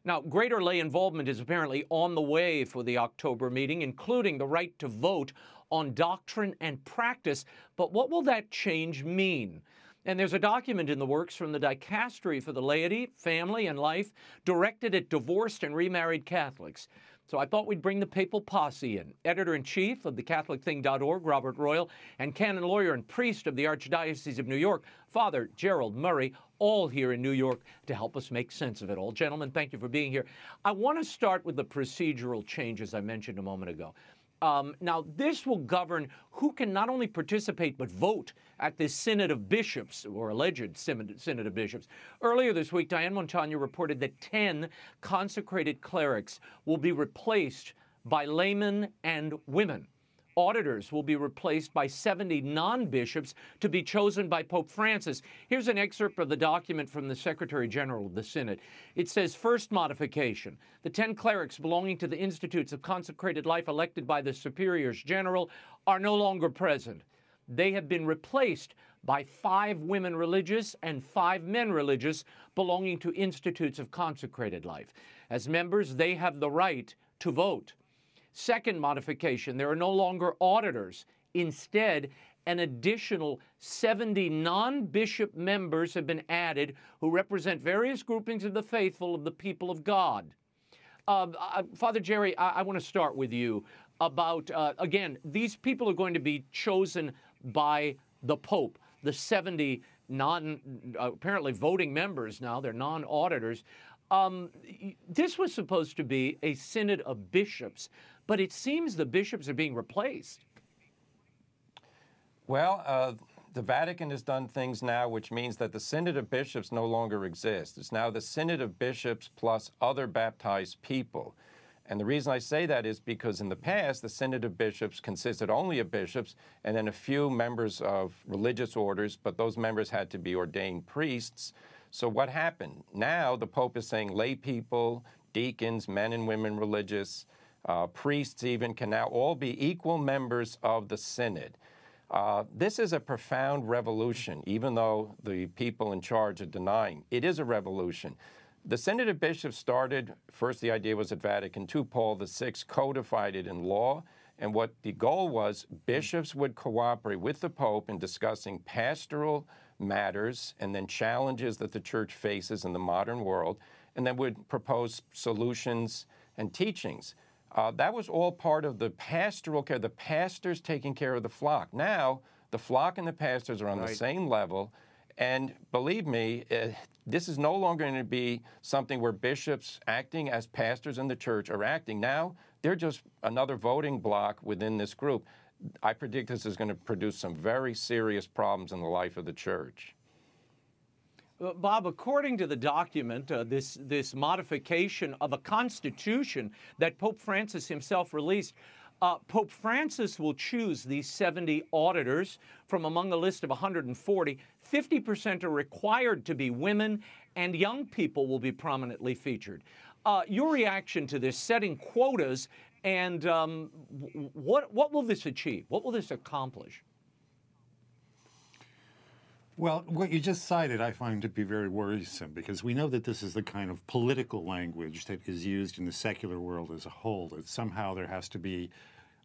Now, greater lay involvement is apparently on the way for the October meeting, including the right to vote on doctrine and practice. But what will that change mean? And there's a document in the works from the Dicastery for the Laity, Family, and Life directed at divorced and remarried Catholics. So I thought we'd bring the papal posse in. Editor in chief of thecatholicthing.org, Robert Royal, and canon lawyer and priest of the Archdiocese of New York, Father Gerald Murray, all here in New York to help us make sense of it all. Gentlemen, thank you for being here. I want to start with the procedural changes I mentioned a moment ago. Um, now, this will govern who can not only participate but vote at this Synod of Bishops, or alleged Synod Synod of Bishops. Earlier this week, Diane Montagna reported that 10 consecrated clerics will be replaced by laymen and women. Auditors will be replaced by 70 non bishops to be chosen by Pope Francis. Here's an excerpt of the document from the Secretary General of the Synod. It says First modification the 10 clerics belonging to the Institutes of Consecrated Life elected by the Superiors General are no longer present. They have been replaced by five women religious and five men religious belonging to institutes of consecrated life. As members, they have the right to vote. Second modification there are no longer auditors. Instead, an additional 70 non bishop members have been added who represent various groupings of the faithful of the people of God. Uh, uh, Father Jerry, I, I want to start with you about, uh, again, these people are going to be chosen by the Pope, the 70 non, uh, apparently voting members now, they're non auditors. Um, this was supposed to be a synod of bishops, but it seems the bishops are being replaced. Well, uh, the Vatican has done things now which means that the Synod of Bishops no longer exists. It's now the Synod of Bishops plus other baptized people. And the reason I say that is because in the past, the Synod of Bishops consisted only of bishops and then a few members of religious orders, but those members had to be ordained priests. So what happened? Now the Pope is saying lay people, deacons, men and women religious, uh, priests even can now all be equal members of the Synod. Uh, this is a profound revolution, even though the people in charge are denying. It is a revolution. The Synod of Bishops started, first, the idea was at Vatican II. Paul VI codified it in law. And what the goal was, bishops would cooperate with the Pope in discussing pastoral matters and then challenges that the church faces in the modern world, and then would propose solutions and teachings. Uh, that was all part of the pastoral care, the pastors taking care of the flock. Now, the flock and the pastors are on right. the same level. And believe me, uh, this is no longer going to be something where bishops acting as pastors in the church are acting. Now, they're just another voting block within this group. I predict this is going to produce some very serious problems in the life of the church. Uh, Bob, according to the document, uh, this, this modification of a constitution that Pope Francis himself released, uh, Pope Francis will choose these 70 auditors from among a list of 140. 50% are required to be women, and young people will be prominently featured. Uh, your reaction to this, setting quotas, and um, what, what will this achieve? What will this accomplish? Well, what you just cited, I find to be very worrisome because we know that this is the kind of political language that is used in the secular world as a whole. That somehow there has to be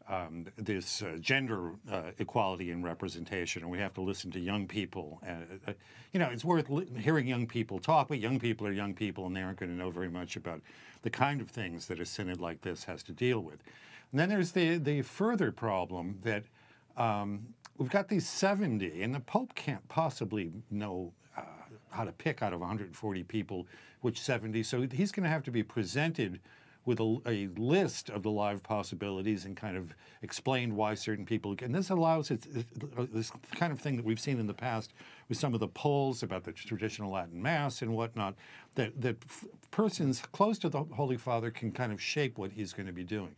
um, this uh, gender uh, equality and representation, and we have to listen to young people. Uh, you know, it's worth li- hearing young people talk, but young people are young people, and they aren't going to know very much about the kind of things that a synod like this has to deal with. And then there's the the further problem that um, we've got these 70, and the Pope can't possibly know uh, how to pick out of 140 people which 70. So he's going to have to be presented with a, a, list of the live possibilities and kind of explain why certain people. And this allows this kind of thing that we've seen in the past with some of the polls about the traditional Latin Mass and whatnot, that, that persons close to the Holy Father can kind of shape what he's going to be doing.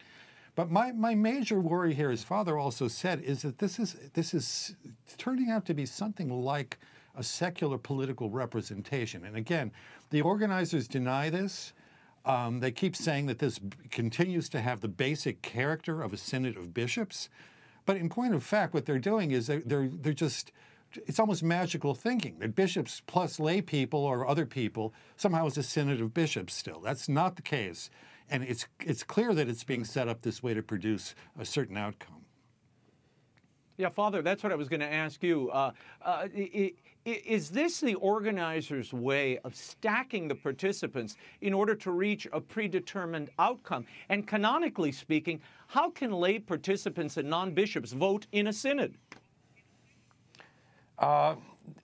But my, my major worry here, as Father also said, is that this is this is turning out to be something like a secular political representation. And again, the organizers deny this. Um, they keep saying that this continues to have the basic character of a synod of bishops. But in point of fact, what they're doing is they're, they're, they're just, it's almost magical thinking that bishops plus lay people or other people somehow is a synod of bishops still. That's not the case and it's it's clear that it's being set up this way to produce a certain outcome. Yeah, Father, that's what I was going to ask you. Uh, uh, is this the organizer's way of stacking the participants in order to reach a predetermined outcome? And canonically speaking, how can lay participants and non bishops vote in a synod? Uh,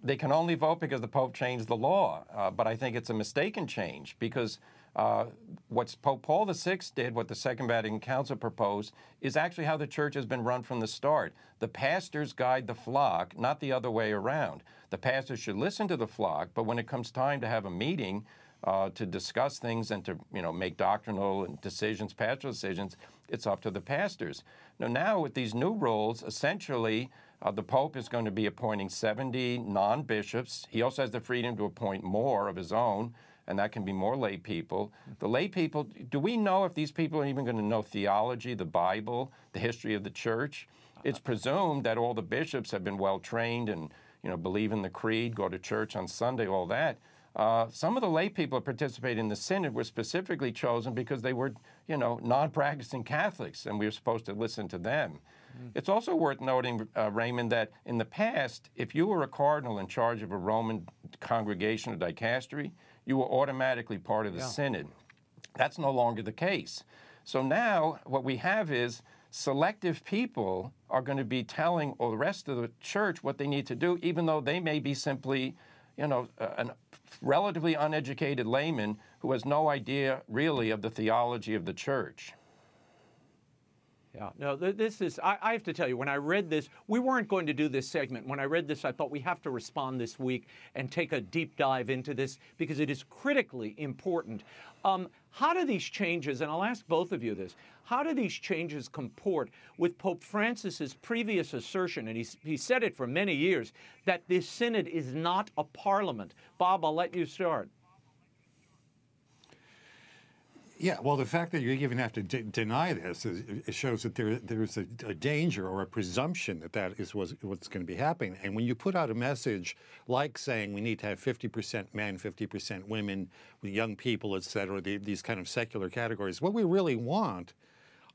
they can only vote because the Pope changed the law. Uh, but I think it's a mistaken change because uh, what Pope Paul VI did, what the Second Vatican Council proposed, is actually how the church has been run from the start. The pastors guide the flock, not the other way around. The pastors should listen to the flock, but when it comes time to have a meeting uh, to discuss things and to you know make doctrinal decisions, pastoral decisions, it's up to the pastors. Now, now with these new rules, essentially. Uh, the Pope is going to be appointing 70 non bishops. He also has the freedom to appoint more of his own and that can be more lay people. The lay people, do we know if these people are even going to know theology, the Bible, the history of the church? It's presumed that all the bishops have been well trained and you know, believe in the creed, go to church on Sunday, all that. Uh, some of the lay people that participated in the synod were specifically chosen because they were, you know, non-practicing Catholics, and we were supposed to listen to them. Mm. It's also worth noting, uh, Raymond, that in the past, if you were a cardinal in charge of a Roman congregation or dicastery, you were automatically part of the yeah. synod. That's no longer the case. So now what we have is selective people are going to be telling all the rest of the church what they need to do, even though they may be simply, you know, a relatively uneducated layman who has no idea really of the theology of the church. Yeah, no, this is, I, I, have to tell you, when I read this, we weren't going to do this segment. When I read this, I thought we have to respond this week and take a deep dive into this because it is critically important. Um, how do these changes, and I'll ask both of you this, how do these changes comport with Pope Francis's previous assertion, and he's, he said it for many years, that this synod is not a parliament? Bob, I'll let you start. Yeah, well, the fact that you even have to de- deny this is, shows that there there's a, a, danger or a presumption that that is what's, what's going to be happening. And when you put out a message like saying we need to have 50% men, 50% women, young people, et cetera, the, these kind of secular categories, what we really want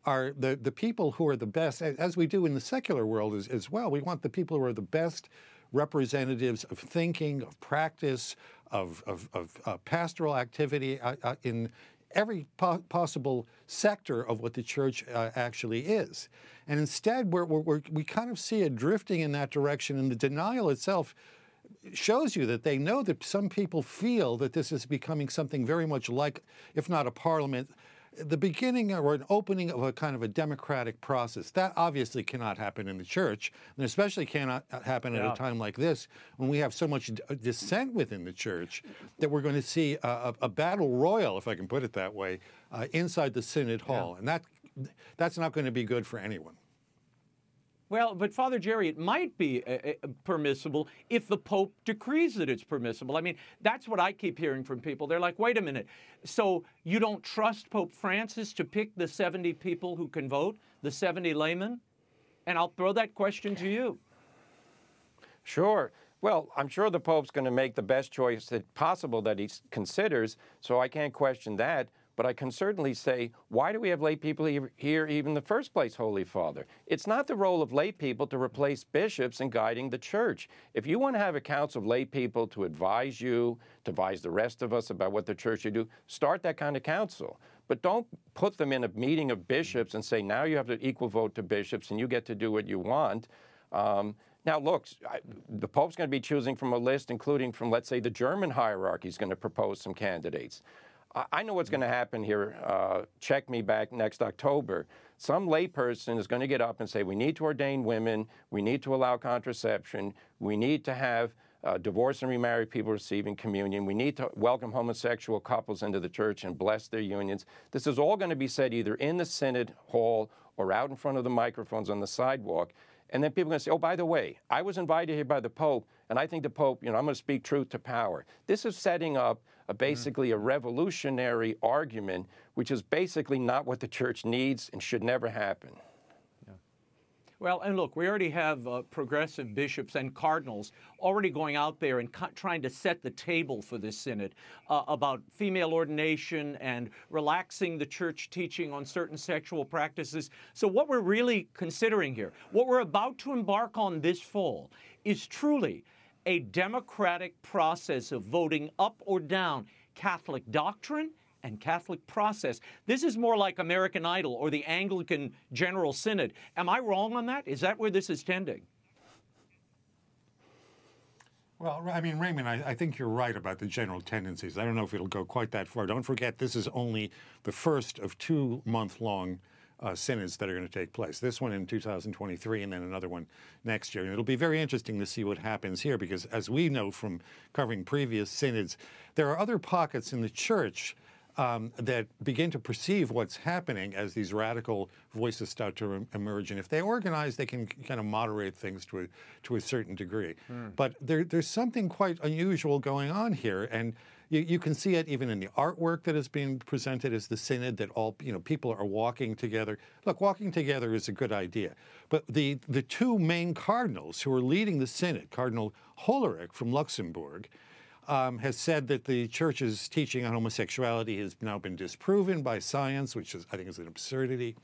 are the, the people who are the best, as we do in the secular world as, as well. We want the people who are the best representatives of thinking, of practice, of, of, of uh, pastoral activity uh, uh, in every po- possible sector of what the church uh, actually is. And instead, we're, we're, we kind of see it drifting in that direction, and the denial itself shows you that they know that some people feel that this is becoming something very much like, if not a parliament, the beginning or an opening of a kind of a democratic process. That obviously cannot happen in the church, and especially cannot happen yeah. at a time like this when we have so much uh, dissent within the church that we're going to see a, a battle royal, if I can put it that way, uh, inside the synod hall, yeah. and that that's not going to be good for anyone. Well, but Father Jerry, it might be uh, uh, permissible if the Pope decrees that it's permissible. I mean, that's what I keep hearing from people. They're like, wait a minute. So you don't trust Pope Francis to pick the 70 people who can vote, the 70 laymen? And I'll throw that question to you. Sure. Well, I'm sure the Pope's going to make the best choice that possible that he considers, so I can't question that. But I can certainly say, why do we have lay people here even in the first place, Holy Father? It's not the role of lay people to replace bishops in guiding the church. If you want to have a council of lay people to advise you, to advise the rest of us about what the church should do, start that kind of council. But don't put them in a meeting of bishops and say, now you have to equal vote to bishops and you get to do what you want. Um, now, look, I, the Pope's going to be choosing from a list, including from, let's say, the German hierarchy is going to propose some candidates. I know what's going to happen here. Uh, check me back next October. Some layperson is going to get up and say, we need to ordain women, we need to allow contraception, we need to have uh, divorced and remarried people receiving communion, we need to welcome homosexual couples into the church and bless their unions. This is all going to be said either in the Synod Hall or out in front of the microphones on the sidewalk. And then people are going to say, oh, by the way, I was invited here by the Pope, and I think the Pope, you know, I'm going to speak truth to power. This is setting up a basically a revolutionary argument, which is basically not what the church needs and should never happen. Well, and look, we already have uh, progressive bishops and cardinals already going out there and co- trying to set the table for this synod uh, about female ordination and relaxing the church teaching on certain sexual practices. So, what we're really considering here, what we're about to embark on this fall, is truly a democratic process of voting up or down Catholic doctrine and Catholic process. This is more like American Idol or the Anglican General Synod. Am I wrong on that? Is that where this is tending? Well, I mean, Raymond, I, I, think you're right about the general tendencies. I don't know if it'll go quite that far. Don't forget, this is only the first of two month long uh, synods that are going to take place. This one in 2023 and then another one next year. And it'll be very interesting to see what happens here because, as we know from covering previous synods, there are other pockets in the church um, that begin to perceive what's happening as these radical voices start to emerge. And if they organize, they can kind of moderate things to a, to a certain degree. Mm. But there, there's something quite unusual going on here. And You, you can see it even in the artwork that is being presented as the synod. That all you know people are walking together. Look, walking together is a good idea, but the the two main cardinals who are leading the synod, Cardinal Hollerich from Luxembourg. Um, has said that the church's teaching on homosexuality has now been disproven by science, which is, I think is an absurdity.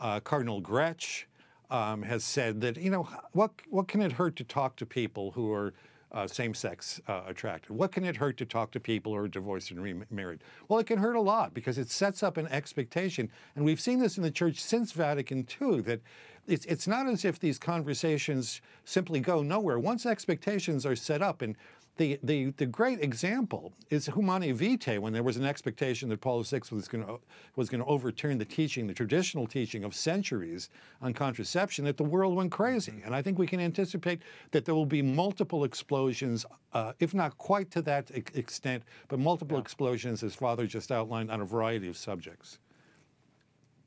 Uh, Cardinal Grech um, has said that you know what what can it hurt to talk to people who are uh, same-sex uh, attracted? What can it hurt to talk to people who are divorced and remarried? Well, it can hurt a lot because it sets up an expectation, and we've seen this in the church since Vatican II that. It's, it's not as if these conversations simply go nowhere. Once expectations are set up, and the, the, the great example is Humanae Vitae, when there was an expectation that Paul VI was going to was going to overturn the teaching, the traditional teaching of centuries on contraception, that the world went crazy. And I think we can anticipate that there will be multiple explosions, uh, if not quite to that extent, but multiple yeah. explosions, as Father just outlined, on a variety of subjects.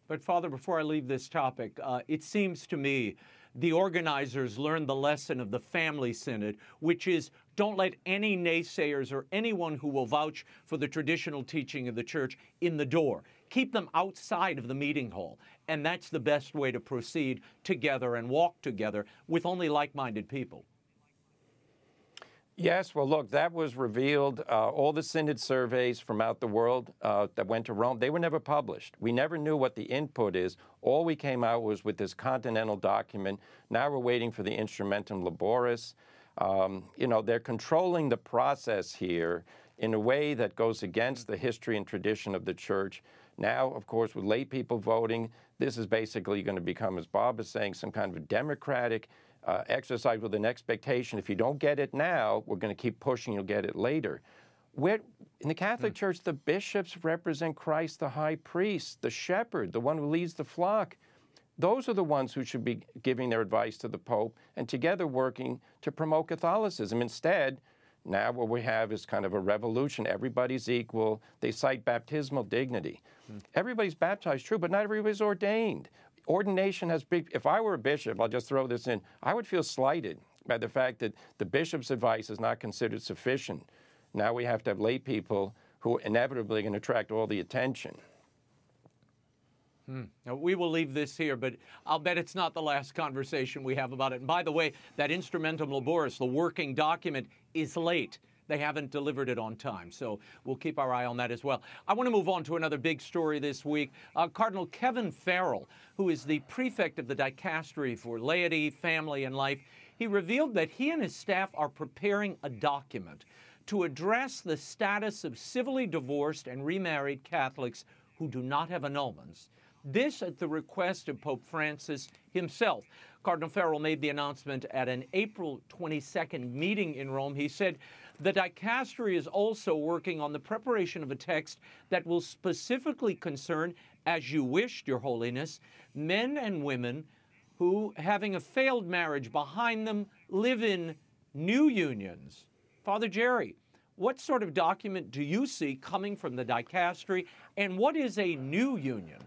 But Father, before I leave this topic, uh, it seems to me the organizers learned the lesson of the family synod, which is don't let any naysayers or anyone who will vouch for the traditional teaching of the church in the door. Keep them outside of the meeting hall. And that's the best way to proceed together and walk together with only like minded people. Yes, well, look, that was revealed. Uh, all the synod surveys from out the world uh, that went to Rome, they were never published. We never knew what the input is. All we came out was with this continental document. Now we're waiting for the instrumentum laboris. Um, you know, they're controlling the process here in a way that goes against the history and tradition of the church. Now, of course, with lay people voting, this is basically going to become, as Bob is saying, some kind of democratic uh, exercise with an expectation. If you don't get it now, we're going to keep pushing, you'll get it later. Where, in the Catholic mm. Church, the bishops represent Christ, the high priest, the shepherd, the one who leads the flock. Those are the ones who should be giving their advice to the Pope and together working to promote Catholicism. Instead, now what we have is kind of a revolution. Everybody's equal. They cite baptismal dignity. Mm. Everybody's baptized, true, but not everybody's ordained ordination has big. If I were a bishop, I'll just throw this in. I would feel slighted by the fact that the bishop's advice is not considered sufficient. Now we have to have lay people who are inevitably going to attract all the attention. Hmm. Now, we will leave this here, but I'll bet it's not the last conversation we have about it. And by the way, that Instrumentum Laboris, the working document, is late. They haven't delivered it on time. So we'll keep our eye on that as well. I want to move on to another big story this week. Uh, Cardinal Kevin Farrell, who is the prefect of the dicastery for laity, family, and life, he revealed that he and his staff are preparing a document to address the status of civilly divorced and remarried Catholics who do not have annulments. This at the request of Pope Francis himself. Cardinal Farrell made the announcement at an April 22nd meeting in Rome. He said, the dicastery is also working on the preparation of a text that will specifically concern, as you wished, Your Holiness, men and women who, having a failed marriage behind them, live in new unions. Father Jerry, what sort of document do you see coming from the dicastery, and what is a new union?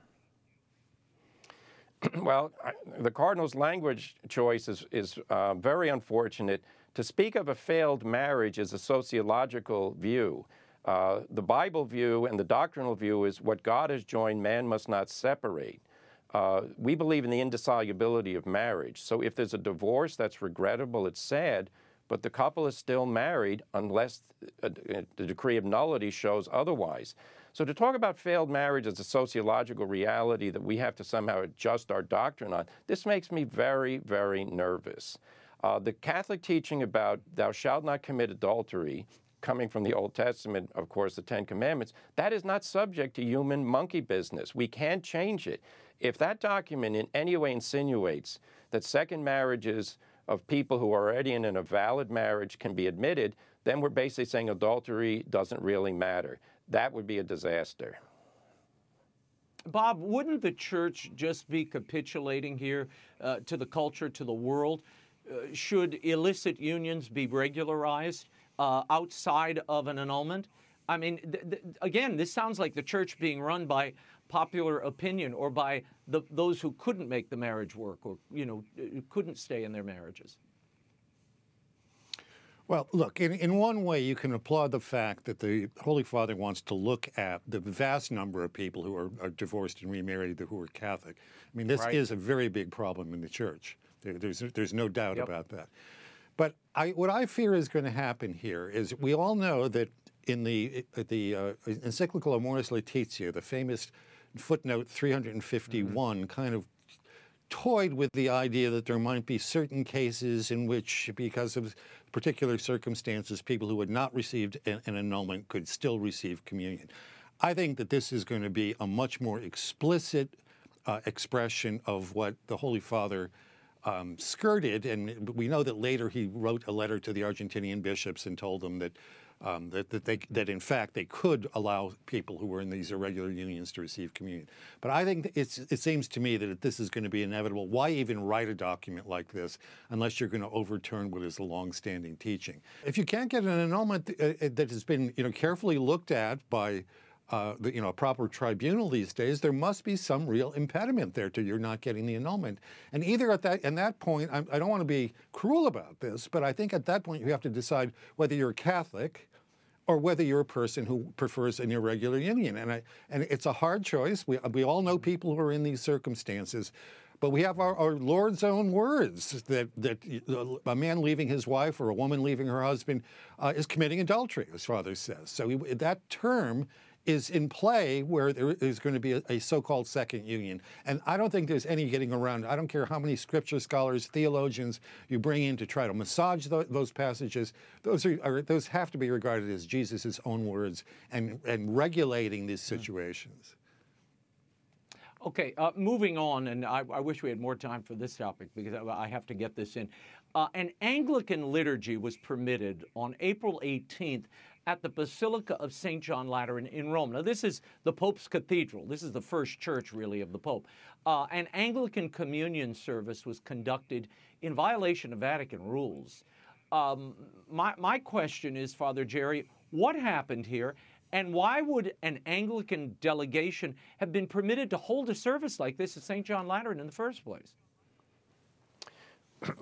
[clears throat] well, the Cardinal's language choice is, is uh, very unfortunate. To speak of a failed marriage is a sociological view. Uh, the Bible view and the doctrinal view is what God has joined, man must not separate. Uh, we believe in the indissolubility of marriage. So if there's a divorce, that's regrettable, it's sad, but the couple is still married unless a, a, the decree of nullity shows otherwise. So to talk about failed marriage as a sociological reality that we have to somehow adjust our doctrine on, this makes me very, very nervous. Uh, the Catholic teaching about thou shalt not commit adultery, coming from the Old Testament, of course, the Ten Commandments, that is not subject to human monkey business. We can't change it. If that document in any way insinuates that second marriages of people who are already in a valid marriage can be admitted, then we're basically saying adultery doesn't really matter. That would be a disaster. Bob, wouldn't the church just be capitulating here uh, to the culture, to the world? Uh, should illicit unions be regularized uh, outside of an annulment? I mean, th- th- again, this sounds like the church being run by popular opinion or by the, those who couldn't make the marriage work or you know couldn't stay in their marriages. Well, look, in, in one way, you can applaud the fact that the Holy Father wants to look at the vast number of people who are, are divorced and remarried who are Catholic. I mean, this Right. is a very big problem in the church. There, there's, there's no doubt Yep. about that. But I, what I fear is going to happen here is we all know that in the, the uh, encyclical Amoris Laetitia, the famous footnote 351 kind of toyed with the idea that there might be certain cases in which, because of particular circumstances, people who had not received an, an annulment could still receive communion. I think that this is going to be a much more explicit uh, expression of what the Holy Father um, skirted, and we know that later he wrote a letter to the Argentinian bishops and told them that um, that that, they, that in fact they could allow people who were in these irregular unions to receive communion. But I think it seems to me that this is going to be inevitable. Why even write a document like this unless you're going to overturn what is a long-standing teaching? If you can't get an annulment uh, uh, that has been you know carefully looked at by uh, you know, a proper tribunal these days, there must be some real impediment there to your not getting the annulment. And either at that, and that point, I, I don't want to be cruel about this, but I think at that point you have to decide whether you're a Catholic or whether you're a person who prefers an irregular union. And I, and it's a hard choice. We, we all know people who are in these circumstances. But we have our, our Lord's own words that, that a man leaving his wife or a woman leaving her husband uh, is committing adultery, as Father says. So he, that term is in play where there is going to be a, a so-called second union. And I don't think there's any getting around. it. I don't care how many scripture scholars, theologians you bring in to try to massage tho- those passages. Those are, are those have to be regarded as Jesus' own words and and regulating these situations. Okay, uh, moving on, and I, I wish we had more time for this topic because I, I have to get this in. Uh, an Anglican liturgy was permitted on April 18th at the Basilica of St. John Lateran in Rome. Now, this is the Pope's cathedral. This is the first church, really, of the Pope. Uh, an Anglican communion service was conducted in violation of Vatican rules. Um, my, my question is, Father Jerry, what happened here? And why would an Anglican delegation have been permitted to hold a service like this at St. John Lateran in the first place?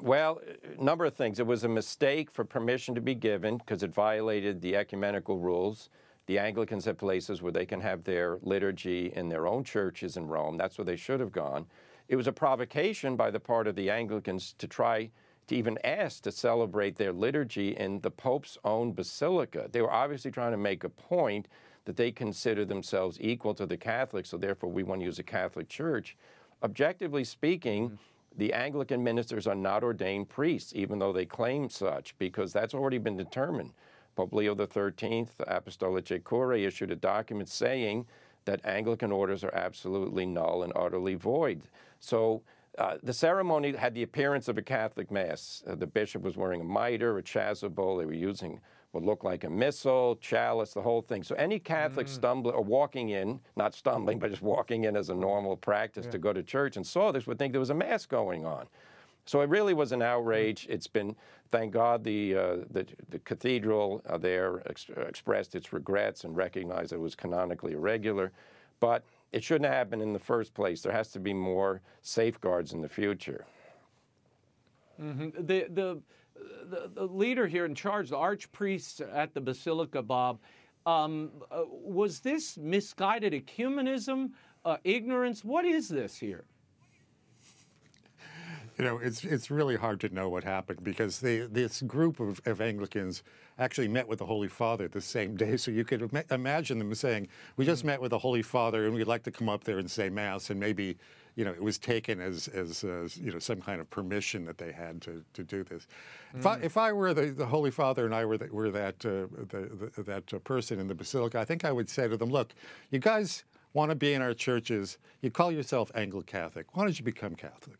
Well, a number of things. It was a mistake for permission to be given because it violated the ecumenical rules. The Anglicans have places where they can have their liturgy in their own churches in Rome. That's where they should have gone. It was a provocation by the part of the Anglicans to try to even ask to celebrate their liturgy in the Pope's own basilica. They were obviously trying to make a point that they consider themselves equal to the Catholics, so therefore we want to use a Catholic church. Objectively speaking, mm-hmm. The Anglican ministers are not ordained priests, even though they claim such, because that's already been determined. Pope Leo XIII, Apostolicae Curae, issued a document saying that Anglican orders are absolutely null and utterly void. So uh, the ceremony had the appearance of a Catholic Mass. Uh, the bishop was wearing a mitre, a chasuble. They were using what look like a missal, chalice, the whole thing. So any Catholic stumbling or walking in, not stumbling, [laughs] but just walking in as a normal practice to go to church and saw this would think there was a Mass going on. So it really was an outrage. It's been, thank God, the uh, the, the cathedral uh, there ex- expressed its regrets and recognized it was canonically irregular, but it shouldn't have happened in the first place. There has to be more safeguards in the future. hmm The, the, the, the leader here in charge, the archpriest at the Basilica, Bob, um, uh, was this misguided ecumenism, uh, ignorance? What is this here? You know, it's it's really hard to know what happened because they, this group of, of Anglicans actually met with the Holy Father the same day. So you could ima- imagine them saying, "We just met with the Holy Father, and we'd like to come up there and say Mass." And maybe, you know, it was taken as as uh, you know some kind of permission that they had to, to do this. If, I, Mm. if I were the, the Holy Father and I were, the, were that uh, the, the, that uh, person in the basilica, I think I would say to them, "Look, you guys want to be in our churches. You call yourself Anglo-Catholic. Why don't you become Catholic?"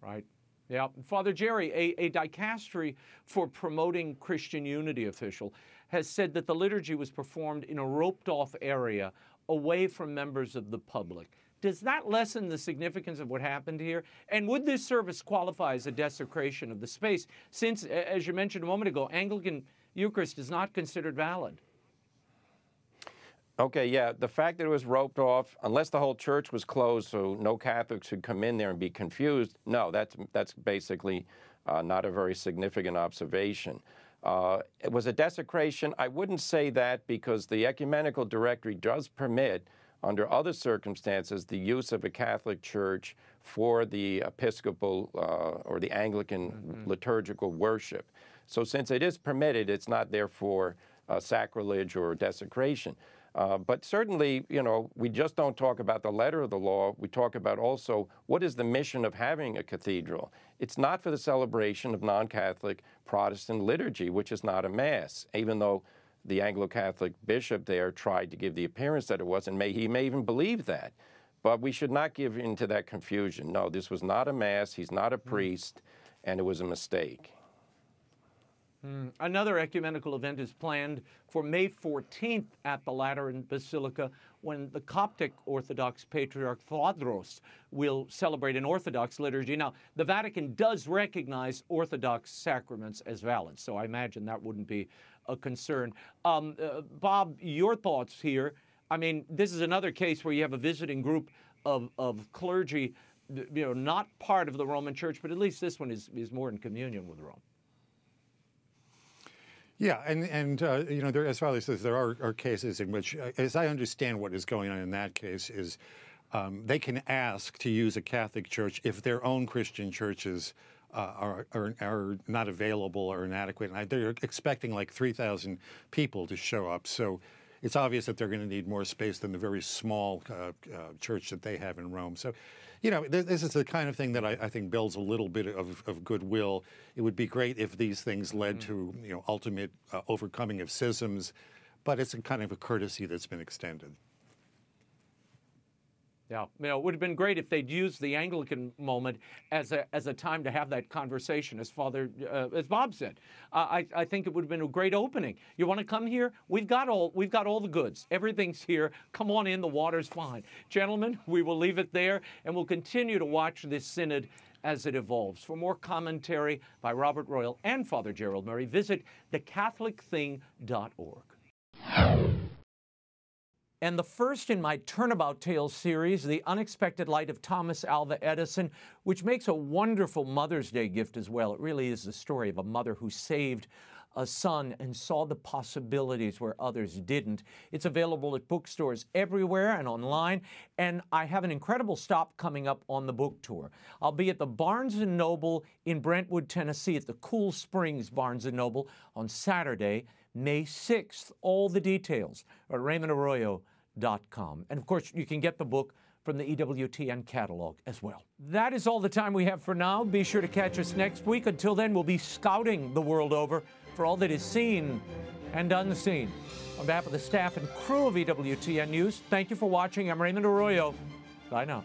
Right. Yeah. Father Jerry, a, a dicastery for promoting Christian unity official, has said that the liturgy was performed in a roped off area away from members of the public. Does that lessen the significance of what happened here? And would this service qualify as a desecration of the space, since, as you mentioned a moment ago, Anglican Eucharist is not considered valid? Okay, yeah. The fact that it was roped off, unless the whole church was closed so no Catholics could come in there and be confused, no, that's, that's basically uh, not a very significant observation. Uh, it was a desecration. I wouldn't say that because the ecumenical directory does permit, under other circumstances, the use of a Catholic church for the Episcopal uh, or the Anglican mm-hmm. liturgical worship. So, since it is permitted, it's not therefore uh, sacrilege or desecration. Uh, but certainly, you know, we just don't talk about the letter of the law. We talk about also what is the mission of having a cathedral. It's not for the celebration of non Catholic Protestant liturgy, which is not a Mass, even though the Anglo Catholic bishop there tried to give the appearance that it was, and may, he may even believe that. But we should not give into that confusion. No, this was not a Mass, he's not a hmm. priest, and it was a mistake. Mm. Another ecumenical event is planned for May 14th at the Lateran Basilica when the Coptic Orthodox Patriarch Tawadros will celebrate an Orthodox liturgy. Now, the Vatican does recognize Orthodox sacraments as valid, so I imagine that wouldn't be a concern. Um, uh, Bob, your thoughts here? I mean, this is another case where you have a visiting group of, of clergy, you know, not part of the Roman Church, but at least this one is, is more in communion with Rome. Yeah, and and uh, you know, there, as Father says, there are, are, cases in which, uh, as I understand what is going on in that case, is um, they can ask to use a Catholic church if their own Christian churches uh, are, are, are not available or inadequate. And they're expecting like three thousand people to show up, so it's obvious that they're going to need more space than the very small uh, uh, church that they have in Rome. So you know, this is the kind of thing that I, I think builds a little bit of, of, goodwill. It would be great if these things led mm-hmm. to, you know, ultimate uh, overcoming of schisms, but it's a kind of a courtesy that's been extended. Yeah, you know, it would have been great if they'd used the Anglican moment as a as a time to have that conversation, as Father uh, as Bob said. Uh, I I think it would have been a great opening. You want to come here? We've got all we've got all the goods. Everything's here. Come on in. The water's fine, gentlemen. We will leave it there, and we'll continue to watch this synod as it evolves. For more commentary by Robert Royal and Father Gerald Murray, visit thecatholicthing.org and the first in my Turnabout Tales series, The Unexpected Light of Thomas Alva Edison, which makes a wonderful Mother's Day gift as well. It really is the story of a mother who saved a son and saw the possibilities where others didn't. It's available at bookstores everywhere and online, and I have an incredible stop coming up on the book tour. I'll be at the Barnes & Noble in Brentwood, Tennessee at the Cool Springs Barnes & Noble on Saturday, May 6th. All the details at Raymond Arroyo and of course, you can get the book from the EWTN catalog as well. That is all the time we have for now. Be sure to catch us next week. Until then, we'll be scouting the world over for all that is seen and unseen. On behalf of the staff and crew of EWTN News, thank you for watching. I'm Raymond Arroyo. Bye now.